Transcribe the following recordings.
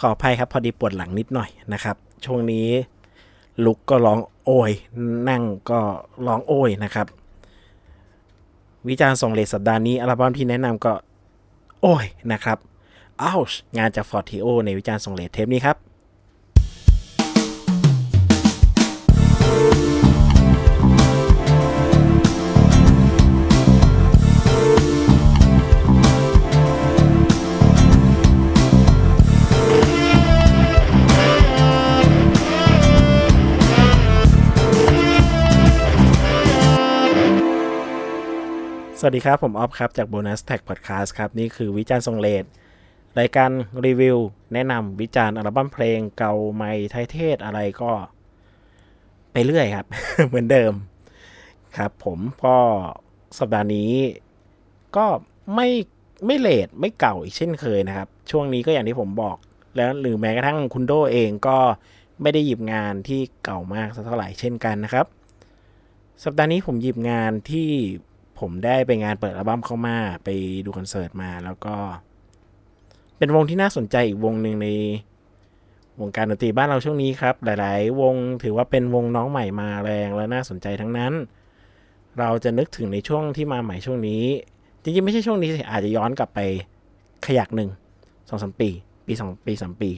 ขออภัยครับพอดีปวดหลังนิดหน่อยนะครับ ช่วงนี้ลุกก็ร้องโอยนั่งก็ร้องโอยนะครับ วิจารณ์ส่งเลสสัปดาห์นี้อัลบั้มที่แนะนำก็ โอ้ยนะครับอ้าวงานจากฟอร์ติโอในวิจารณ์ส่งเลสเทปนี้ครับ วัสดีครับ ผมออฟครับ จาก Bonus Tag Podcast ครับ นี่คือวิจารณ์ทรงเลดรายการรีวิว แนะนำวิจารณ์อัลบั้มเพลงเก่าใหม่ไทยเทศอะไรก็ ไปเรื่อยครับ เหมือนเดิมครับ ผมก็สัปดาห์นี้ ก็ไม่ไม่เลดไม่เก่าอีกเช่นเคยนะครับ ช่วงนี้ก็อย่างที่ผมบอก แล้วหรือแม้กระทั่งคุณโดเองก็ไม่ได้หยิบงานที่เก่ามากสักเท่าไหร่เช่นกันนะครับ สัปดาห์นี้ผมหยิบงานที่ ผมได้ไปงานเปิดอัลบั้มเข้ามา ไปดูคอนเสิร์ตมาแล้วก็ เป็นวงที่น่าสนใจอีกวงหนึ่งในวงการดนตรีบ้านเราช่วงนี้ครับ หลาย ๆ วงถือว่าเป็นวงน้องใหม่มาแรงและน่าสนใจทั้งนั้น เราจะนึกถึงในช่วงที่มาใหม่ช่วงนี้ จริง ๆ ไม่ใช่ช่วงนี้อาจจะย้อนกลับไปขยักหนึ่งสองสามปี ปีสองปีสามปี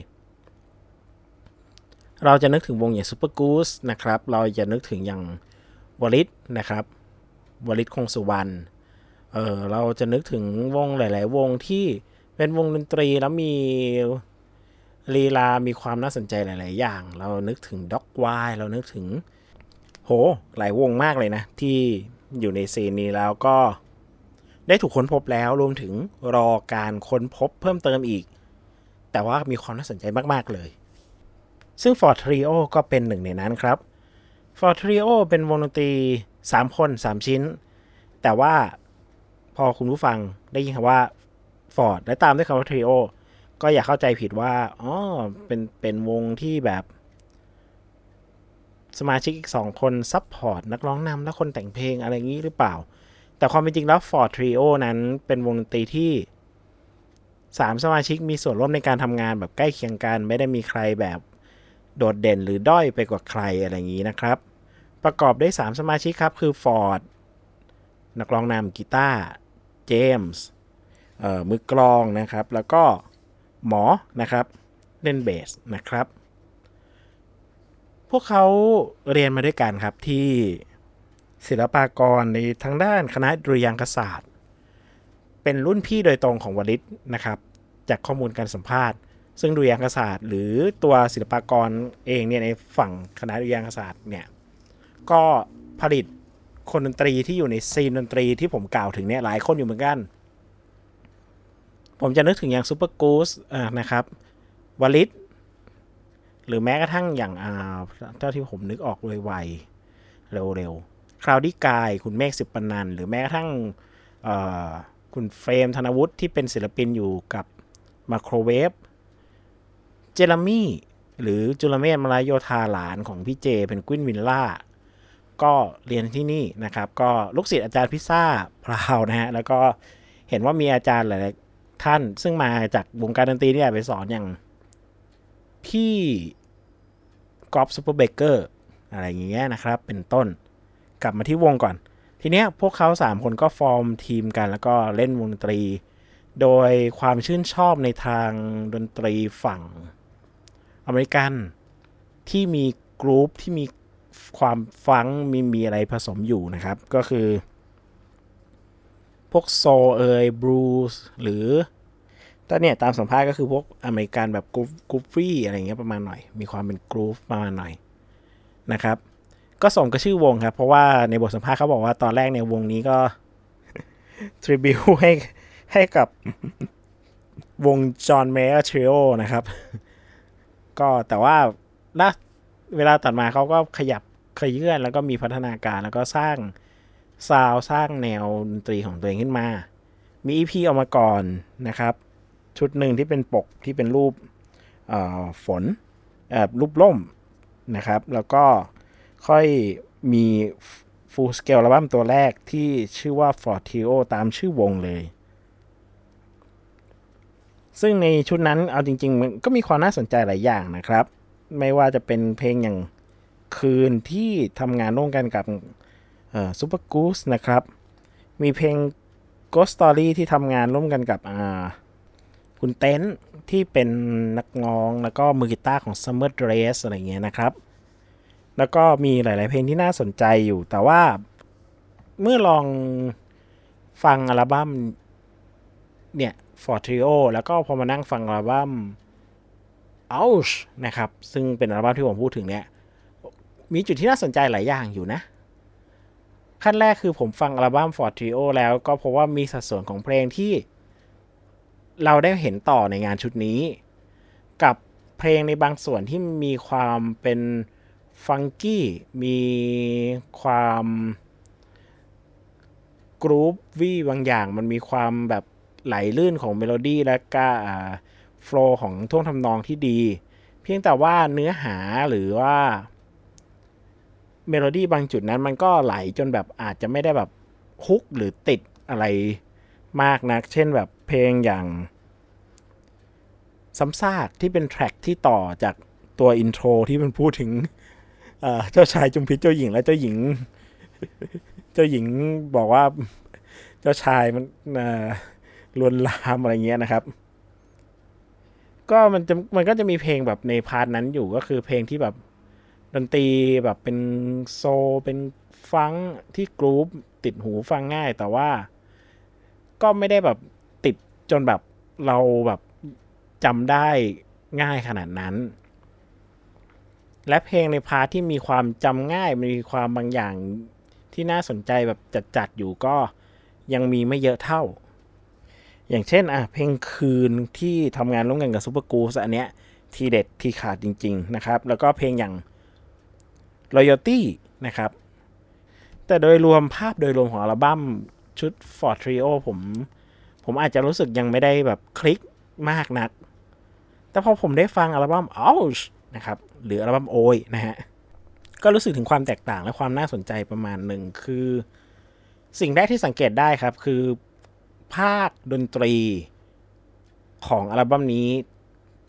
เราจะนึกถึงวงอย่าง Supergoods นะครับ เราจะนึกถึงอย่างวลิตนะครับ วลิตคงสุวรรณเออเราจะนึกถึงวงหลาย ๆ วงที่เป็นวงดนตรีแล้วมีลีลา มีความน่าสนใจหลาย ๆ อย่าง เรานึกถึง Dogwhine เรานึกถึง โห หลายวงมากเลยนะ ที่อยู่ใน scene นี้แล้วก็ได้ถูกค้นพบแล้วรวมถึงรอการค้นพบเพิ่มเติมอีก แต่ว่ามีความน่าสนใจมาก ๆ เลย ซึ่ง Ford Trio ก็เป็นหนึ่งในนั้นครับ Ford Trio เป็นวงดนตรี 3คน3ชิ้น แต่ว่าพอคุณผู้ฟังได้ยินคำว่า Ford และตามด้วยคำว่า Trio ก็อย่าเข้าใจผิดว่าอ๋อเป็นเป็นวงที่แบบ สมาชิกอีก2คนซับพอร์ตนักร้องนำและคนแต่งเพลงอะไรงนี้หรือเปล่า แต่ความเป็นจริงแล้ว Ford Trio นั้นเป็นวงดนตรีที่3สมาชิกมีส่วนร่วมในการทำงานแบบใกล้เคียงกัน ไม่ได้มีใครแบบโดดเด่นหรือด้อยไปกว่าใครอะไรอย่างนี้นะครับ ประกอบด้วย 3 สมาชิกครับ คือฟอร์ดนักร้องนำกีตาร์เจมส์มือกลองนะครับ แล้วก็หมอนะครับเล่นเบสนะครับ พวกเขาเรียนมาด้วยกันครับที่ศิลปากรในทางด้านคณะดุริยางคศาสตร์ เป็นรุ่นพี่โดยตรงของวลิตนะครับ จากข้อมูลการสัมภาษณ์ ซึ่งดุริยางคศาสตร์ หรือตัวศิลปากรเองเนี่ยในฝั่งคณะดุริยางคศาสตร์เนี่ย ก็ผลิตคนดนตรีที่อยู่ในซีนดนตรีที่ผมกล่าวถึงเนี่ยหลายคนอยู่เหมือนกัน ผมจะนึกถึงอย่างซูเปอร์กูสนะครับวลิตหรือแม้กระทั่งอย่างเจ้าที่ผมนึกออกเลยไวเร็วๆคราวดี้กายคุณเมฆสิบปนันหรือแม้กระทั่งคุณเฟรมธนวุฒิที่เป็นศิลปินอยู่กับมาโครเวฟเจลามี่หรือจุลเมธมลายโยธาหลานของพี่เจ เป็นกวินวินล่า ก็เรียนที่นี่นะครับ ก็ลูกศิษย์อาจารย์พิซซ่าพราวนะฮะแล้วก็เห็นว่ามีอาจารย์หลายท่าน ซึ่งมาจากวงการดนตรีเนี่ยไปสอนอย่างพี่กอล์ฟ Superbaker อะไรอย่างเงี้ยนะครับ เป็นต้นกลับมาที่วงก่อน ทีเนี้ยพวกเขา 3 คนก็ฟอร์มทีมกันแล้วก็เล่นวงดนตรี โดยความชื่นชอบในทางดนตรีฝั่งอเมริกันที่มี groove ที่มี ความฟังมีมีอะไรผสมอยู่นะครับ ก็คือ พวก soul เอย blue s หรือตอนเนี้ยตามสัมภาษณ์ก็คือพวกอเมริกันแบบ groovy อะไรเงี้ยประมาณหน่อย มีความเป็น groove ประมาณหน่อยนะครับ ก็ส่งก็ชื่อวงครับ เพราะว่าในบทสัมภาษณ์เขาบอกว่าตอนแรกในวงนี้ก็ tribute ให้ให้กับวง John Mayer Trio นะครับ ก็แต่ว่าล่าเวลาตัดมาเขาก็ขยับ ขยายแล้วก็มีพัฒนาการแล้วก็สร้างซาวสร้างแนวดนตรีของตัวเองขึ้นมา มี EP ออกมาก่อนนะครับ ชุดหนึ่งที่เป็นปกที่เป็นรูปฝนรูปล่มนะครับ แล้วก็ค่อยมี full scale อัลบั้มตัวแรกที่ชื่อว่า Fortio ตามชื่อวงเลย ซึ่งในชุดนั้นเอาจริง ๆ มันก็มีความน่าสนใจหลายอย่างนะครับ ไม่ว่าจะเป็นเพลงอย่าง คืนที่ทำงานร่วมกันกับซูเปอร์กูสนะครับ มีเพลง Ghost Story ที่ทำงานร่วมกันกับคุณเต้นที่เป็นนักร้องแล้วก็มือกีตาร์ของ Summer Dress อะไรเงี้ยนะครับ แล้วก็มีหลาย ๆ เพลงที่น่าสนใจอยู่ แต่ว่าเมื่อลองฟังอัลบั้มเนี่ย For Trio แล้วก็พอมานั่งฟังอัลบั้ม Ouch นะครับ ซึ่งเป็นอัลบั้มที่ผมพูดถึงเนี่ย มีจุดที่น่าสนใจหลายอย่างอยู่นะ ขั้นแรกคือผมฟังอัลบั้ม For Trio แล้วก็เพราะว่ามีสัดส่วนของเพลงที่ เราได้เห็นต่อในงานชุดนี้ กับเพลงในบางส่วนที่มีความเป็นฟังกี้ มีความกรุ๊ปวี่บางอย่าง มันมีความแบบไหลลื่นของเมโลดี้และก็ flow ของท่วงทำนองที่ดี เพียงแต่ว่าเนื้อหาหรือว่า เมโลดี้บางจุดนั้นมันก็ไหลจนแบบอาจจะไม่ได้แบบ hook หรือติดอะไรมากนัก เช่นแบบเพลงอย่างซ้ำซากที่เป็น track ที่ต่อจากตัว intro ที่มันพูดถึงเจ้าชายจุมพิตเจ้าหญิงและเจ้าหญิง เจ้าหญิงบอกว่าเจ้าชายมันลวนลามอะไรเงี้ยนะครับ ก็มันจะมันก็จะมีเพลงแบบใน part นั้นอยู่ก็คือเพลงที่แบบ ดนตรีแบบเป็น soul เป็นฟังที่ groove ติดหูฟังง่าย แต่ว่า ก็ไม่ได้แบบติดจนแบบเราแบบจำได้ง่ายขนาดนั้น และเพลงใน part ที่มีความจำง่ายมีความบางอย่างที่น่าสนใจแบบจัดๆอยู่ก็ยังมีไม่เยอะเท่า อย่างเช่นอะเพลงคืนที่ทำงานร่วมกันกับ Supergoods อันเนี้ยทีเด็ดทีขาดจริง ๆ นะครับ แล้วก็เพลงอย่าง Loyalty นะครับ แต่โดยรวมภาพโดยรวมของอัลบั้มชุด FORD TRIO ผม ผมอาจจะรู้สึกยังไม่ได้แบบคลิกมากนัก แต่พอผมได้ฟังอัลบั้ม Ouch นะครับ หรืออัลบั้มโอยนะฮะ ก็รู้สึกถึงความแตกต่างและความน่าสนใจประมาณหนึ่งคือ สิ่งแรกที่สังเกตได้ครับคือภาคดนตรีของอัลบั้มนี้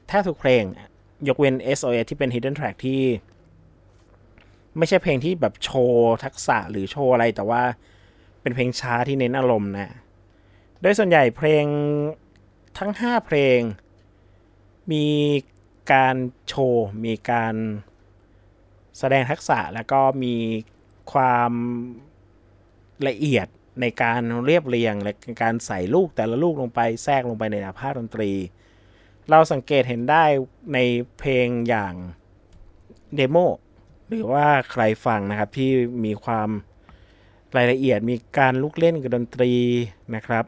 แทบทุกเพลง ยกเว้น SOS ที่เป็น Hidden Track ที่ ไม่ใช่เพลงที่แบบโชว์ทักษะหรือโชว์อะไรแต่ว่าเป็นเพลงช้าที่เน้นอารมณ์นะ โดยส่วนใหญ่เพลงทั้ง 5 เพลง มีการโชว์ มีการแสดงทักษะแล้วก็มีความละเอียดในการเรียบเรียงและการใส่ลูกแต่ละลูกลงไปแทรกลงไปในภาคดนตรี เราสังเกตเห็นได้ในเพลงอย่างเดโม หรือว่าใครฟังนะครับที่มีความรายละเอียดมีการลูกเล่นกับดนตรีนะครับ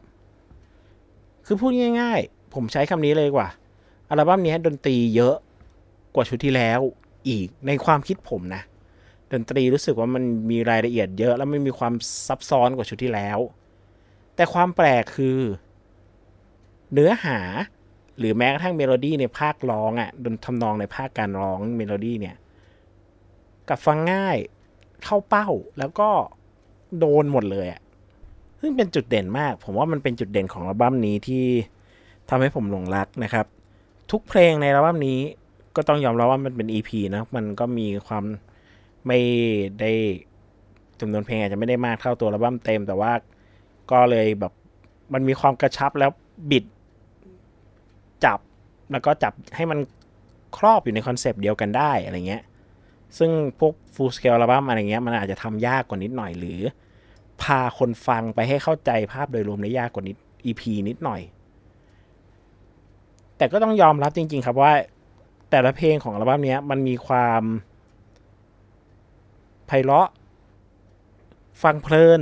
คือพูดง่าย ๆ ผมใช้คำนี้เลยว่า อัลบั้มนี้ดนตรีเยอะกว่าชุดที่แล้วอีกในความคิดผมนะ ดนตรีรู้สึกว่ามันมีรายละเอียดเยอะ แล้วมันมีความซับซ้อนกว่าชุดที่แล้ว แต่ความแปลกคือ เนื้อหาหรือแม้กระทั่งเมโลดี้ในภาคร้องอะ่ะดนทำนองในภาคการร้องเมโลดี้เนี่ย กับฟังง่ายเข้าเป้าแล้วก็โดนหมดเลยอะซึ่งเป็นจุดเด่นมาก ผมว่ามันเป็นจุดเด่นของอัลบั้มนี้ที่ทำให้ผมหลงรักนะครับ ทุกเพลงในอัลบั้มนี้ก็ต้องยอมรับว่ามันเป็น EP นะมันก็มีความไม่ได้จำนวนเพลงอาจจะไม่ได้มากเท่าตัวอัลบั้มเต็ม แต่ว่าก็เลยแบบมันมีความกระชับแล้วบิดจับแล้วก็จับให้มันครอบอยู่ในคอนเซปต์เดียวกันได้อะไรเงี้ย ซึ่งพวก full scale อัลบั้มอะไรเงี้ยมันอาจจะทำยากกว่านิดหน่อยหรือ พาคนฟังไปให้เข้าใจภาพโดยรวมได้ยากกว่านิด EP นิดหน่อย แต่ก็ต้องยอมรับจริง ๆ ครับว่า แต่ละเพลงของอัลบั้มนี้มันมีความไพเราะ ฟังเพลิน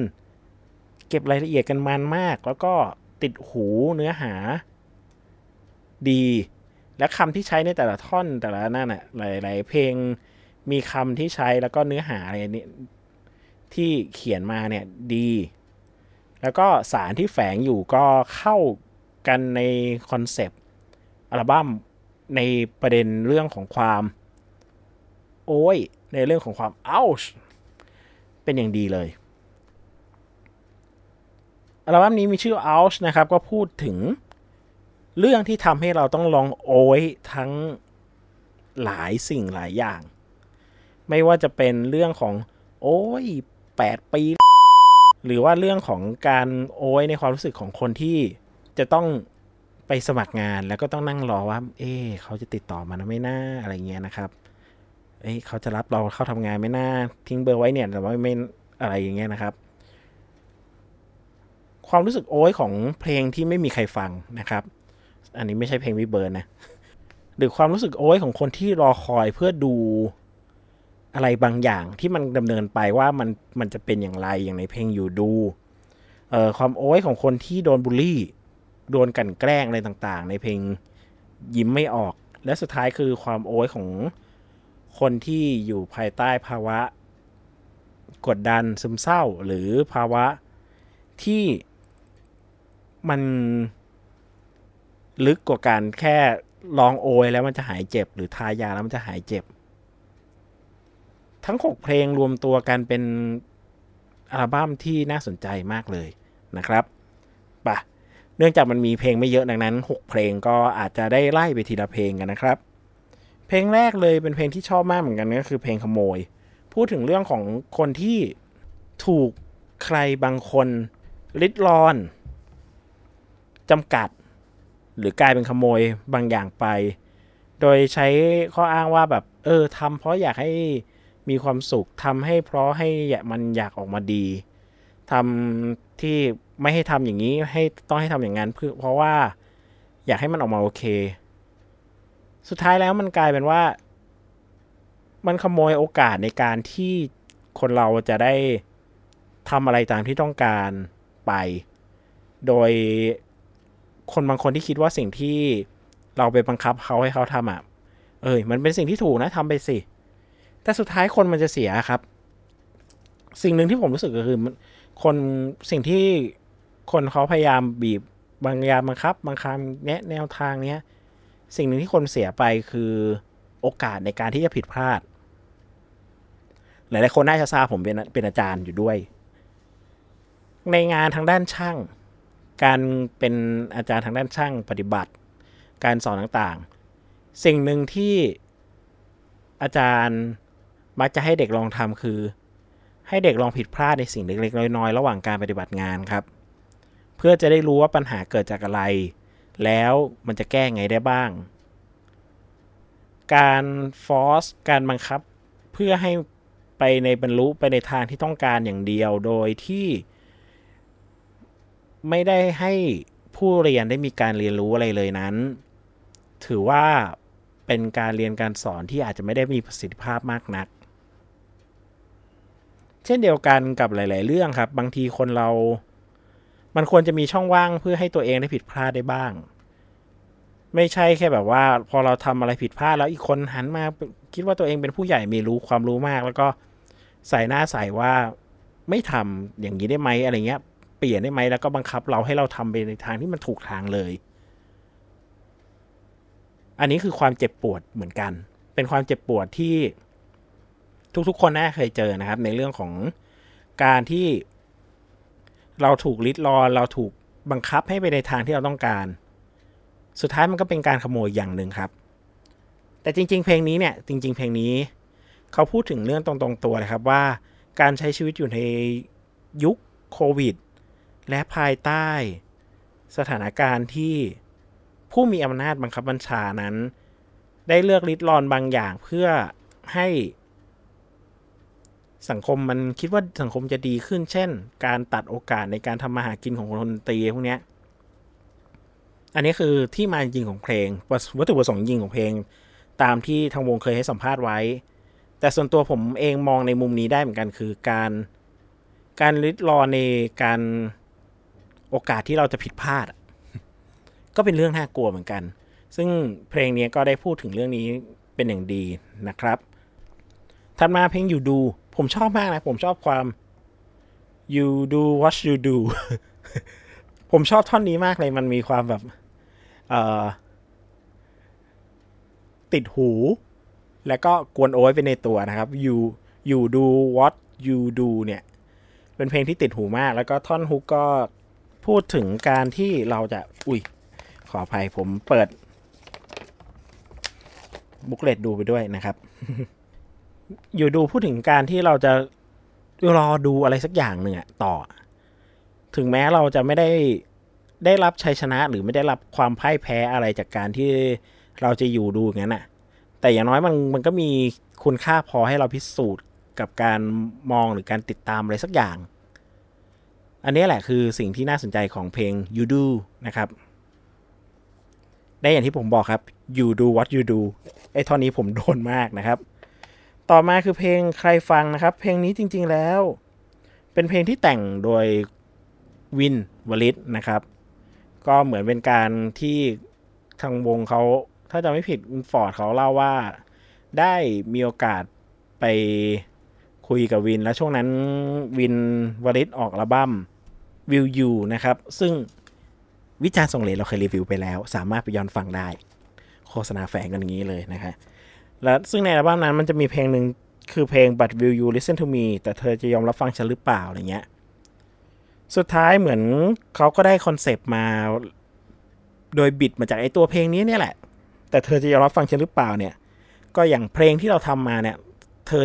เก็บรายละเอียดกันมันมาก แล้วก็ติดหูเนื้อหาดีและคำที่ใช้ในแต่ละท่อนแต่ละนั่นน่ะหลาย ๆ เพลง มีคำที่ใช้แล้วก็เนื้อหาอะไรนี้ที่เขียนมาเนี่ยดี แล้วก็สารที่แฝงอยู่ก็เข้ากันในคอนเซปต์อัลบั้มในประเด็นเรื่องของความ โอ้ย ในเรื่องของความเอ้าเป็นอย่างดีเลยอัลบั้มนี้มีชื่อ Ouch นะครับ ก็พูดถึงเรื่องที่ทำให้เราต้องลองโอ้ยทั้งหลายสิ่งหลายอย่าง ไม่ว่าจะเป็นเรื่องของ โอ้ยแปดปี หรือว่าเรื่องของการโอ้ยในความรู้สึกของคนที่จะต้องไปสมัครงานแล้วก็ต้องนั่งรอว่า เอ๊เขาจะติดต่อมานะไม่น่าอะไรเงี้ยนะครับ เอ้ยเขาจะรับเราเข้าทำงานไม่น่าทิ้งเบอร์ไว้เนี่ยแต่ว่าไม่อะไรอย่างเงี้ยนะครับ ความรู้สึกโอ้ยของเพลงที่ไม่มีใครฟังนะครับ อันนี้ไม่ใช่เพลงวิเบิร์นนะหรือความรู้สึกโอ้ยของคนที่รอคอยเพื่อดู อะไรบางอย่างที่มันดำเนินไปว่ามันมันจะเป็นอย่างไรอย่างในเพลงอยู่ดูเอ่อความโอ้ยของคนที่โดนบูลลี่ โดนกันแกล้งอะไรต่างๆ ในเพลงยิ้มไม่ออก และสุดท้ายคือความโอ้ยของคนที่อยู่ภายใต้ภาวะ กดดันซึมเศร้าหรือภาวะที่มันลึกกว่าการแค่ลองโอยแล้วมันจะหายเจ็บ หรือทายาแล้วมันจะหายเจ็บ ทั้ง 6 เพลงรวมตัวกันเป็นอัลบั้มที่น่าสนใจมากเลยนะครับปะเนื่องจากมันมีเพลงไม่เยอะดังนั้น 6 เพลงก็อาจจะได้ไล่ไปทีละเพลงกันนะครับ เพลงแรกเลยเป็นเพลงที่ชอบมากเหมือนกันก็คือเพลงขโมย พูดถึงเรื่องของคนที่ถูกใครบางคนลิดรอนจำกัด หรือกลายเป็นขโมยบางอย่างไป โดยใช้ข้ออ้างว่าแบบเออทำเพราะอยากให้ มีความสุขทำให้เพราะให้มันอยากออกมาดีทำที่ไม่ให้ทำอย่างนี้ให้ต้องให้ทำอย่างนั้นเพื่อเพราะว่าอยากให้มันออกมาโอเค สุดท้ายแล้วมันกลายเป็นว่า มันขโมยโอกาสในการที่คนเราจะได้ทำอะไรตามที่ต้องการไป โดยคนบางคนที่คิดว่าสิ่งที่เราไปบังคับเขาให้เขาทำอะ เอ้ย มันเป็นสิ่งที่ถูกนะทำไปสิ แต่สุดท้ายคนมันจะเสียครับ สิ่งหนึ่งที่ผมรู้สึกก็คือคนสิ่งที่คนเขาพยายามบีบบางยาบังคับ บางคำแนะแนวทางเนี้ยสิ่งหนึ่งที่คนเสียไปคือโอกาสในการที่จะผิดพลาด หลายๆคนน่าจะทราบผมเป็นเป็นอาจารย์อยู่ด้วย ในงานทางด้านช่าง การเป็นอาจารย์ทางด้านช่างปฏิบัติ การสอนต่างๆ สิ่งหนึ่งที่อาจารย์ มักจะให้เด็กลองทำคือ ให้เด็กลองผิดพลาดในสิ่งเล็กๆ น้อยๆ ระหว่างการปฏิบัติงานครับ เพื่อจะได้รู้ว่าปัญหาเกิดจากอะไร แล้วมันจะแก้ไงได้บ้าง การฟอร์สการบังคับ เพื่อให้ไปในบรรลุไปในทางที่ต้องการอย่างเดียวโดยที่ ไม่ได้ให้ผู้เรียนได้มีการเรียนรู้อะไรเลยนั้น ถือว่าเป็นการเรียนการสอนที่อาจจะไม่ได้มีประสิทธิภาพมากนัก เช่นเดียวกันกับหลาย ๆ เรื่องครับ บางทีคนเรา มันควรจะมีช่องว่างเพื่อให้ตัวเองได้ผิดพลาดได้บ้าง ไม่ใช่แค่แบบว่า พอเราทำอะไรผิดพลาดแล้วอีกคนหันมาคิดว่าตัวเองเป็นผู้ใหญ่มีรู้ความรู้มาก แล้วก็ใส่หน้าใส่ว่าไม่ทำอย่างนี้ได้ไหมอะไรเงี้ย เปลี่ยนได้ไหมแล้วก็บังคับเราให้เราทำไปในทางที่มันถูกทางเลย อันนี้คือความเจ็บปวดเหมือนกัน เป็นความเจ็บปวดที่ ทุกๆ คนน่าเคยเจอนะครับ ในเรื่องของการที่เราถูกลิดรอนเราถูกบังคับให้ไปในทางที่เราต้องการ สุดท้ายมันก็เป็นการขโมยอย่างหนึ่งครับ แต่จริง ๆ เพลงนี้เนี่ย จริง ๆ เพลงนี้ เขาพูดถึงเรื่องตรงๆตัวเลยครับว่า การใช้ชีวิตอยู่ในยุคโควิด และภายใต้ สถานการณ์ที่ผู้มีอำนาจบังคับบัญชานั้น ได้เลือกลิดรอนบางอย่างเพื่อให้ สังคมมันคิดว่าสังคมจะดีขึ้น เช่น การตัดโอกาสในการทำมาหากินของคนดนตรีพวกเนี้ยอันนี้คือที่มาจริงของเพลงวัตถุประสงค์จริงของเพลง ตามที่ทางวงเคยให้สัมภาษณ์ไว้ แต่ส่วนตัวผมเองมองในมุมนี้ได้เหมือนกันคือการ การลิดรอในการโอกาสที่เราจะผิดพลาด ก็เป็นเรื่องน่ากลัวเหมือนกัน ซึ่งเพลงนี้ก็ได้พูดถึงเรื่องนี้เป็นอย่างดีนะครับถัดมาเพลงอยู่ดู ผมชอบมากนะ ผมชอบความ you do what you do ผมชอบท่อนนี้มากเลย มันมีความแบบติดหู แล้วก็กวนโอ้ยไปในตัวนะครับ you you do what you do เนี่ย เป็นเพลงที่ติดหูมาก แล้วก็ท่อนฮุกก็พูดถึงการที่เราจะ อุ้ย ขออภัยผมเปิด บุ๊กเลตดูไปด้วยนะครับ อยู่ดูพูดถึงการที่เราจะรอดูอะไรสักอย่างหนึ่งอะต่อ ถึงแม้เราจะไม่ได้ได้รับชัยชนะหรือไม่ได้รับความพ่ายแพ้อะไรจากการที่เราจะอยู่ดูอย่างนั้นอะแต่อย่างน้อยมันมันก็มีคุณค่าพอให้เราพิสูจน์กับการมองหรือการติดตามอะไรสักอย่าง อันนี้แหละคือสิ่งที่น่าสนใจของเพลง You Do นะครับ ได้อย่างที่ผมบอกครับ You Do What You Do ไอ้ท่อนนี้ผมโดนมากนะครับ ต่อมาคือเพลงใครฟังนะครับ เพลงนี้จริง ๆแล้ว เป็นเพลงที่แต่งโดยวินวลิตนะครับ ก็เหมือนเป็นการที่ทางวงเขาถ้าจะไม่ผิดฟอร์ดเขาเล่าว่า ได้มีโอกาสไปคุยกับวิน แล้วช่วงนั้นวินวลิตออกอัลบั้มวิวยูนะครับ ซึ่งวิจารณ์ส่งเลเราเคยรีวิวไปแล้ว สามารถไปย้อนฟังได้ โฆษณาแฝงกันอย่างนี้เลยนะฮะ แล้วซึ่งในอัลบั้มนั้นมันจะมีเพลงหนึ่งคือเพลง but will you listen to me แต่เธอจะยอมรับฟังฉันหรือเปล่าอะไรเงี้ย สุดท้ายเหมือนเขาก็ได้คอนเซปต์มา โดยบิดมาจากไอ้ตัวเพลงนี้เนี่ยแหละ แต่เธอจะยอมรับฟังฉันหรือเปล่าเนี่ย ก็อย่างเพลงที่เราทำมาเนี่ย เธอ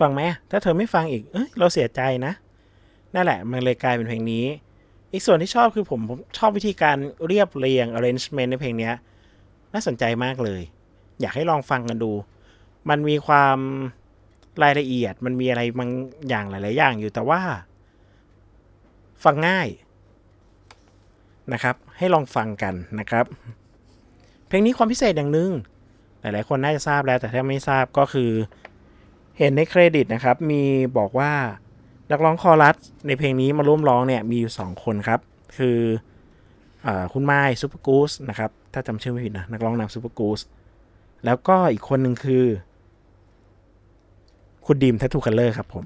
ฟังไหมถ้าเธอไม่ฟังอีก เอ้ยเราเสียใจนะ นั่นแหละ มันเลยกลายเป็นเพลงนี้ อีกส่วนที่ชอบคือผมผมชอบวิธีการเรียบเรียง arrangement ในเพลงนี้น่าสนใจมากเลย อยากให้ลองฟังกันดู มันมีความรายละเอียด มันมีอะไรบางอย่างหลาย ๆ อย่างอยู่แต่ว่า ฟังง่ายนะครับ ให้ลองฟังกันนะครับ เพลงนี้ความพิเศษอย่างหนึ่งหลาย ๆ คนน่าจะทราบแล้ว แต่ถ้าไม่ทราบก็คือ เห็นในเครดิตนะครับ มีบอกว่านักร้องคอรัสในเพลงนี้มาร่วมร้องเนี่ยมีอยู่ 2 คนครับ คือคุณไม้ Supergoods นะครับ ถ้าจำชื่อไม่ผิดนะ นักร้องนำ Supergoods แล้วก็อีกคนหนึ่งคือ คุณดิม Tattoo Colour ครับผม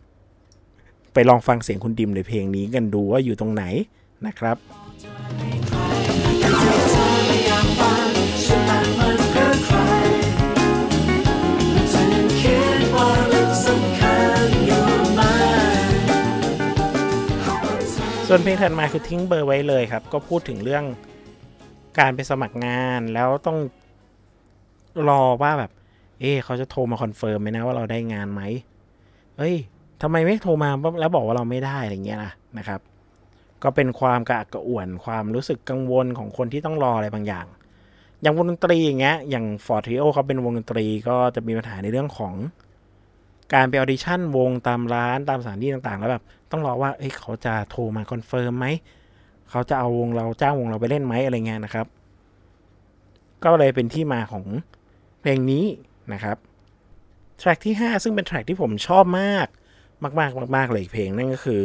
ไปลองฟังเสียงคุณดิมในเพลงนี้กันดูว่าอยู่ตรงไหนนะครับส่วนเพลงถัดมาคือทิ้งเบอร์ไว้เลยครับ ก็พูดถึงเรื่องการไปสมัครงานแล้วต้อง รอว่าแบบ เอ๊เขาจะโทรมา confirm ไหมนะว่าเราได้งานไหมเอ้ยทำไมไม่โทรมาแล้วบอกว่าเราไม่ได้อะไรเงี้ยนะนะครับ ก็เป็นความกระอักกระอ่วนความรู้สึกกังวลของคนที่ต้องรออะไรบางอย่าง อย่างวงดนตรีอย่างเงี้ยอย่าง FORD TRIO เขาเป็นวงดนตรีก็จะมีปัญหาในเรื่องของ การไป audition วงตามร้านตามสถานที่ต่างๆ แล้วแบบต้องรอว่าเอ้ยเขาจะโทรมา confirm ไหมเขาจะเอาวงเราจ้างวงเราไปเล่นไหมอะไรเงี้ยนะครับ ก็เลยเป็นที่มาของ เพลงนี้นะครับ track ที่ 5 ซึ่งเป็นแทร็กที่ผมชอบมาก มากๆมากๆเลยอีกเพลงนั่นก็คือ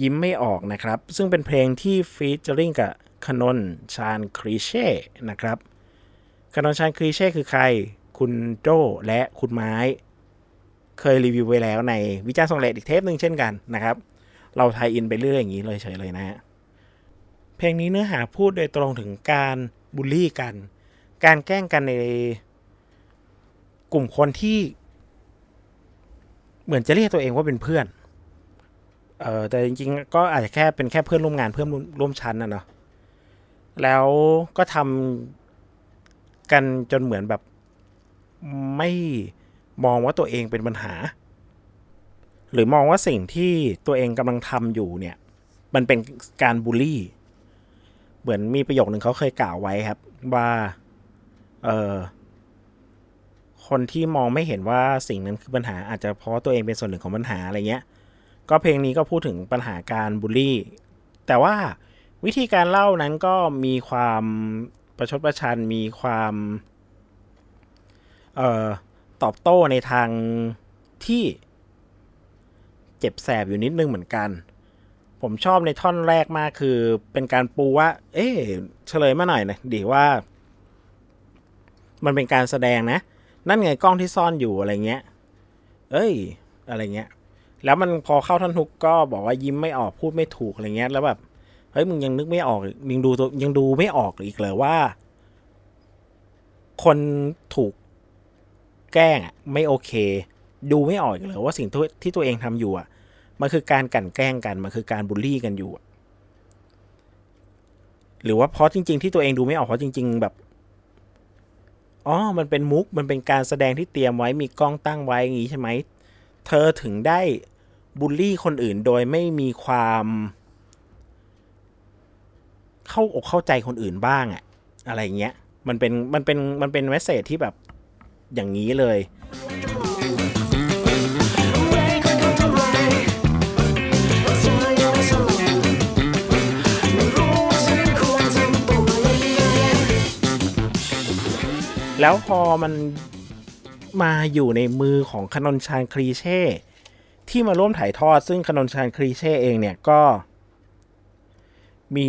ยิ้มไม่ออกนะครับ ซึ่งเป็นเพลงที่ featuring กับคานนชานครีเช่นะครับคานนชานครีเช่คือใคร คุณโจและคุณไม้ เคยรีวิวไว้แล้วในวิจารณ์ทรงเลดอีกเทปหนึ่งเช่นกันนะครับ เราไทยอินไปเรื่อยอย่างนี้เลยเฉยเลยนะฮะเพลงนี้เนื้อหาพูดโดยตรงถึงการบูลลี่กัน การแกล้งกันในกลุ่มคนที่เหมือนจะเรียกตัวเองว่าเป็นเพื่อน เออแต่จริงๆ ก็อาจจะแค่เป็นแค่เพื่อนร่วมงานเพื่อนร่วมชั้นนะเนาะ แล้วก็ทำกันจนเหมือนแบบไม่มองว่าตัวเองเป็นปัญหา หรือมองว่าสิ่งที่ตัวเองกำลังทำอยู่เนี่ย มันเป็นการบูลลี่ เหมือนมีประโยคหนึ่งเขาเคยกล่าวไว้ครับว่า เออคนที่มองไม่เห็นว่าสิ่งนั้นคือปัญหาอาจจะเพราะตัวเองเป็นส่วนหนึ่งของปัญหาอะไรเงี้ย ก็เพลงนี้ก็พูดถึงปัญหาการบูลลี่ แต่ว่าวิธีการเล่านั้นก็มีความประชดประชันมีความเอ่อตอบโต้ในทางที่เจ็บแสบอยู่นิดนึงเหมือนกัน ผมชอบในท่อนแรกมากคือเป็นการปูว่า เอ๊เฉลยมาหน่อยนะดีว่า มันเป็นการแสดงนะ นั่นไงกล้องที่ซ่อนอยู่อะไรเงี้ย เอ้ย อะไรเงี้ย แล้วมันพอเข้าท่อนทุกก็บอกว่ายิ้มไม่ออกพูดไม่ถูกอะไรเงี้ย แล้วแบบเฮ้ยมึงยังนึกไม่ออกมึงดูตัวยังดูไม่ออกอีกเลยว่า คนถูกแกล้งอะไม่โอเค ดูไม่ออกเลยว่าสิ่งที่ตัวเองทำอยู่อะ มันคือการกลั่นแกล้งกัน มันคือการบูลลี่กันอยู่ หรือว่าเพราะจริง ๆ ที่ตัวเองดูไม่ออกเพราะจริง ๆ แบบ อ๋อ มันเป็นมุก มันเป็นการแสดงที่เตรียมไว้มีกล้องตั้งไว้อย่างนี้ใช่ไหม เธอถึงได้บูลลี่คนอื่นโดยไม่มีความ เข้าอกเข้าใจคนอื่นบ้างอะอะไรเงี้ย มันเป็นมันเป็นมันเป็นเมสเซจที่แบบอย่างนี้เลย แล้วพอมันมาอยู่ในมือของคนนชานครีเช่ ที่มาร่วมถ่ายทอด ซึ่งคนนชานครีเช่เองเนี่ยก็ มี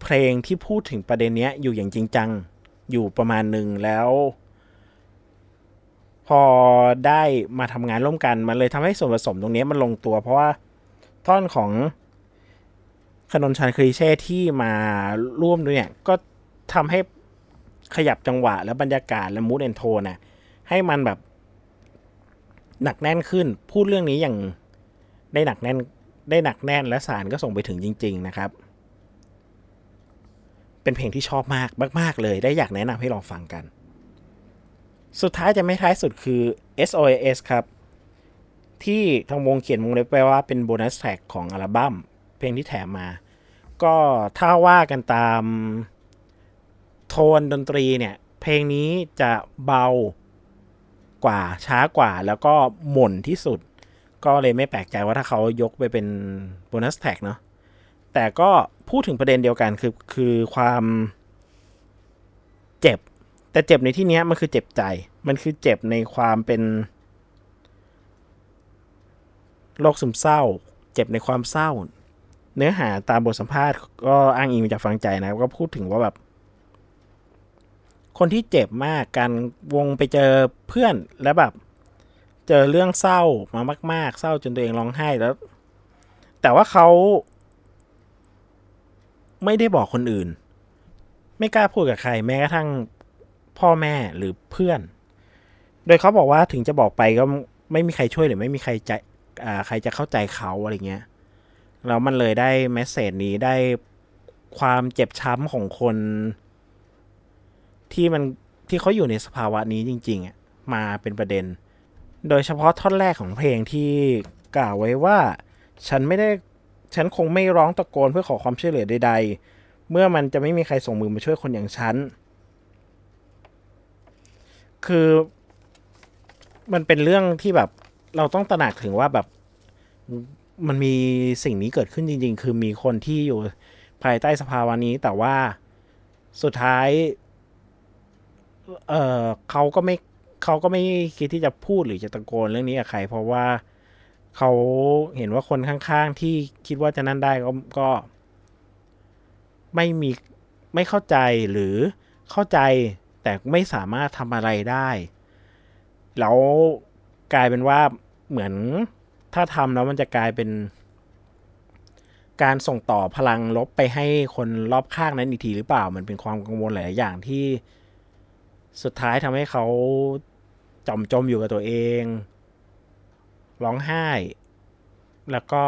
เพลงที่พูดถึงประเด็นเนี้ยอยู่อย่างจริงจัง อยู่ประมาณหนึ่งแล้ว พอได้มาทำงานร่วมกัน มันเลยทำให้ส่วนผสมตรงนี้มันลงตัว เพราะว่าท่อนของคนนชานครีเช่ที่มาร่วมด้วยเนี่ยก็ทำให้ ขยับจังหวะและบรรยากาศและมูดแอนโทนน่ะให้มันแบบหนักแน่นขึ้น พูดเรื่องนี้อย่างได้หนักแน่นได้หนักแน่นและสารก็ส่งไปถึงจริง ๆ นะครับ เป็นเพลงที่ชอบมากมาก ๆ เลย ได้อยากแนะนำให้ลองฟังกัน สุดท้ายจะไม่ท้ายสุดคือ SOS ครับ ที่ทางวงเขียนวงเล็บไปว่าเป็นโบนัสแทร็กของอัลบั้มเพลงที่แถมมา ก็ถ้าว่ากันตาม โทนดนตรีเนี่ย เพลงนี้จะเบากว่าช้ากว่าแล้วก็หม่นที่สุด ก็เลยไม่แปลกใจว่าถ้าเขายกไปเป็น bonus track เนาะแต่ก็พูดถึงประเด็นเดียวกันคือคือความเจ็บ แต่เจ็บในที่นี้มันคือเจ็บใจ มันคือเจ็บในความเป็นโรคซึมเศร้า เจ็บในความเศร้า เนื้อหาตามบทสัมภาษณ์ก็อ้างอิงมาจากฟังใจนะ ก็พูดถึงว่าแบบ คนที่เจ็บมากการวงไปเจอเพื่อนแล้วแบบเจอเรื่องเศร้ามามาก ๆ เศร้าจนตัวเองร้องไห้แล้ว แต่ว่าเขาไม่ได้บอกคนอื่น ไม่กล้าพูดกับใคร แม้กระทั่งพ่อแม่หรือเพื่อน โดยเขาบอกว่าถึงจะบอกไปก็ไม่มีใครช่วยหรือไม่มีใครใจใครจะเข้าใจเขาอะไรเงี้ยแล้วมันเลยได้แมสเซจนี้ได้ความเจ็บช้ำของคน ที่มันที่เขาอยู่ในสภาวะนี้จริงๆอะมาเป็นประเด็น โดยเฉพาะท่อนแรกของเพลงที่กล่าวไว้ว่า ฉันไม่ได้ฉันคงไม่ร้องตะโกนเพื่อขอความช่วยเหลือใด ๆ เมื่อมันจะไม่มีใครส่งมือมาช่วยคนอย่างฉัน คือมันเป็นเรื่องที่แบบเราต้องตระหนักถึงว่าแบบมันมีสิ่งนี้เกิดขึ้นจริง ๆ คือมีคนที่อยู่ภายใต้สภาวะนี้แต่ว่าสุดท้าย เออเขาก็ไม่เขาก็ไม่คิดที่จะพูดหรือจะตะโกนเรื่องนี้กับใคร เพราะว่าเขาเห็นว่าคนข้างๆที่คิดว่าจะนั่นได้ก็ก็ไม่มีไม่เข้าใจหรือเข้าใจแต่ไม่สามารถทำอะไรได้ แล้วกลายเป็นว่าเหมือนถ้าทำแล้วมันจะกลายเป็นการส่งต่อพลังลบไปให้คนรอบข้างนั้นอีกทีหรือเปล่า มันเป็นความกังวลหลายอย่างที่ สุดท้ายทำให้เขาจมจมอยู่กับตัวเอง ร้องไห้ แล้วก็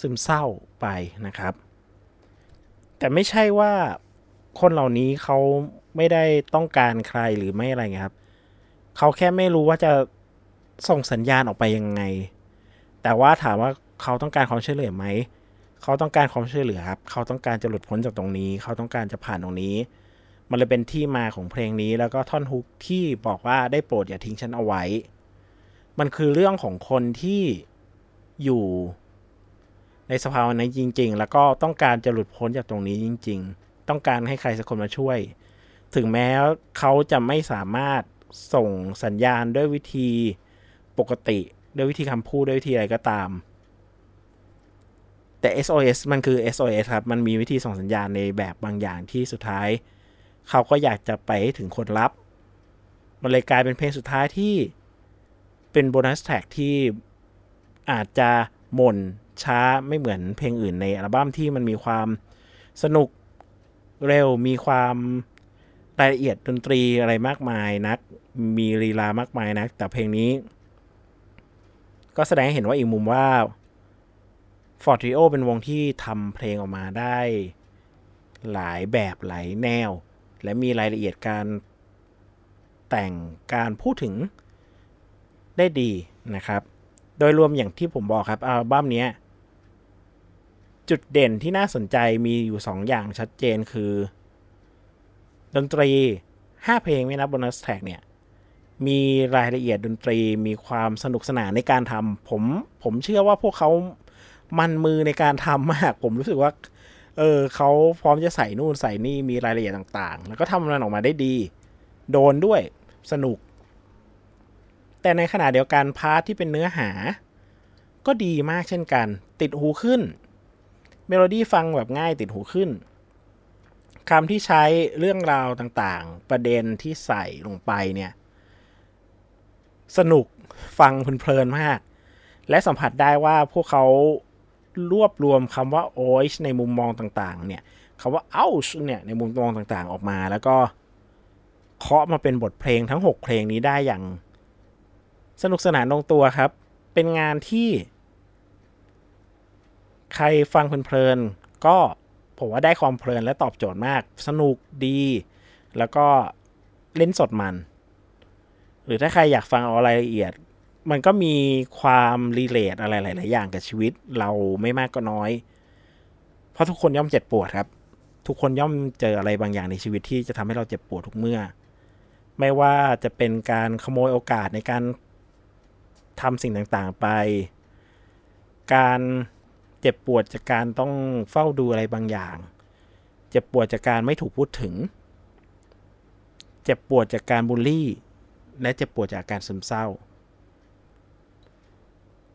ซึมเศร้าไปนะครับ แต่ไม่ใช่ว่าคนเหล่านี้เขาไม่ได้ต้องการใครหรือไม่อะไรครับ เขาแค่ไม่รู้ว่าจะส่งสัญญาณออกไปยังไง แต่ว่าถามว่าเขาต้องการความช่วยเหลือไหม เขาต้องการความช่วยเหลือครับ เขาต้องการจะหลุดพ้นจากตรงนี้ เขาต้องการจะผ่านตรงนี้ มันเลยเป็นที่มาของเพลงนี้ แล้วก็ท่อนฮุกที่บอกว่าได้โปรดอย่าทิ้งฉันเอาไว้ มันคือเรื่องของคนที่อยู่ในสภาวะนั้นจริง ๆ แล้วก็ต้องการจะหลุดพ้นจากตรงนี้จริง ๆ ต้องการให้ใครสักคนมาช่วย ถึงแม้เขาจะไม่สามารถส่งสัญญาณด้วยวิธีปกติ ด้วยวิธีคำพูดด้วยวิธีอะไรก็ตาม แต่ SOS มันคือ SOS ครับ มันมีวิธีส่งสัญญาณในแบบบางอย่างที่สุดท้าย เขาก็อยากจะไปถึงคนรับ มันเลยกลายเป็นเพลงสุดท้ายที่เป็น bonus track ที่อาจจะหม่นช้าไม่เหมือนเพลงอื่นในอัลบั้มที่มันมีความสนุกเร็วมีความรายละเอียดดนตรีอะไรมากมายนัก มีลีลามากมายนัก แต่เพลงนี้ ก็แสดงให้เห็นว่าอีกมุมว่า FORD TRIO เป็นวงที่ทำเพลงออกมาได้ หลายแบบหลายแนว และมีรายละเอียดการแต่งการพูดถึงได้ดีนะครับ โดยรวมอย่างที่ผมบอกครับอัลบั้มนี้จุดเด่นที่น่าสนใจมีอยู่2อย่างชัดเจนคือ ดนตรี 5 เพลงไม่นับโบนัสแท็กเนี่ย มีรายละเอียดดนตรีมีความสนุกสนานในการทำผมผมเชื่อว่าพวกเขามันมือในการทำมาก ผมรู้สึกว่า เออเขาพร้อมจะใส่นู่นใส่นี่มีรายละเอียดต่างๆ แล้วก็ทำมันออกมาได้ดี โดนด้วยสนุก แต่ในขณะเดียวกัน part ที่เป็นเนื้อหา ก็ดีมากเช่นกัน ติดหูขึ้น เมโลดี้ฟังแบบง่ายติดหูขึ้นคำที่ใช้เรื่องราวต่างๆ ประเด็นที่ใส่ลงไปเนี่ย สนุกฟังเพลินๆมาก และสัมผัสได้ว่าพวกเขา รวบรวมคำว่าโอชในมุมมองต่างๆ เนี่ยคำว่า o u c เนี่ยในมุมมองต่างๆ ออกมา แล้วก็เคาะมาเป็นบทเพลงทั้ง 6 เพลงนี้ได้อย่าง สนุกสนานลงตัวครับ เป็นงานที่ ใครฟังเพลินๆก็ผมว่าได้ความเพลินและตอบโจทย์มาก สนุกดี แล้วก็เล่นสดมัน หรือถ้าใครอยากฟังเอารายละเอียด มันก็มีความรีเลทอะไรหลาย ๆ อย่างกับชีวิตเราไม่มากก็น้อย เพราะทุกคนย่อมเจ็บปวดครับ ทุกคนย่อมเจออะไรบางอย่างในชีวิตที่จะทำให้เราเจ็บปวดทุกเมื่อ ไม่ว่าจะเป็นการขโมยโอกาสในการทำสิ่งต่าง ๆ ไป การเจ็บปวดจากการต้องเฝ้าดูอะไรบางอย่าง เจ็บปวดจากการไม่ถูกพูดถึง เจ็บปวดจากการบูลลี่ และเจ็บปวดจากการซึมเศร้า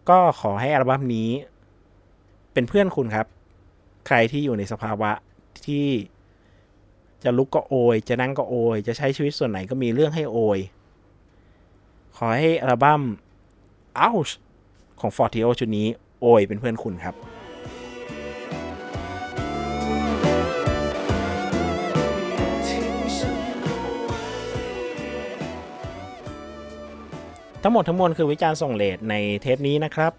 ก็ขอให้อัลบั้มนี้ เป็นเพื่อนคุณครับ ใครที่อยู่ในสภาวะที่จะลุกก็โอย จะนั่งก็โอย จะใช้ชีวิตส่วนไหนก็มีเรื่องให้โอย ขอให้อัลบั้ม Ouch ของ Fortio ชุดนี้โอยเป็นเพื่อนคุณครับ ทั้งหมดทั้งมวลคือวิจารณ์ส่งเลทในเทปนี้นะครับ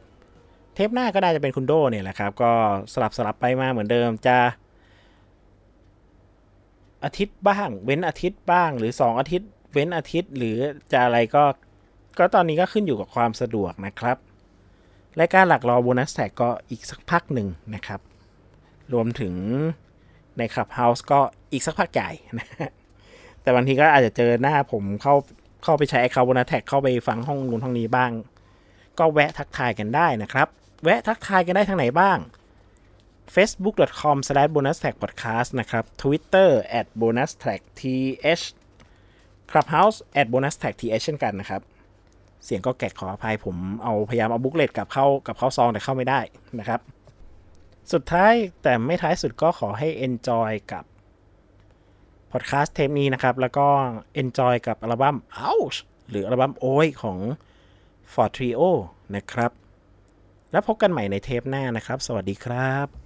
เทปหน้าก็น่าจะเป็นคุณโดเนี่ยแหละครับ ก็สลับสลับไปมาเหมือนเดิมจะ อาทิตย์บ้าง เว้นอาทิตย์บ้าง หรือ 2 อาทิตย์ เว้นอาทิตย์ หรือจะอะไรก็ ก็ตอนนี้ก็ขึ้นอยู่กับความสะดวกนะครับรายการหลักรอ Bonus Track ก็อีกสักพักหนึ่งนะครับ รวมถึงใน Clubhouse ก็อีกสักพักใหญ่นะแต่บางทีก็อาจจะเจอหน้าผมเข้า เข้าไปใช้ไอคา Bonus Track เข้าไปฟังห้องนู้นห้องนี้บ้าง ก็แวะทักทายกันได้นะครับ แวะทักทายกันได้ทางไหนบ้าง facebook.com/bonustrackpodcast นะครับ twitter at bonustagth clubhouse at bonustagth เช่นกันนะครับ เสียงก็แกะขออภัยผมเอาพยายามเอาบุ๊กเลตกับเข้ากับเข้าซองแต่เข้าไม่ได้นะครับ สุดท้ายแต่ไม่ท้ายสุดก็ขอให้ enjoy กับ พอดแคสต์เทปนี้นะครับ แล้วก็ enjoy กับอัลบั้ม Ouch หรืออัลบั้มโอ้ยของ For Trio นะครับ แล้วพบกันใหม่ในเทปหน้านะครับ สวัสดีครับ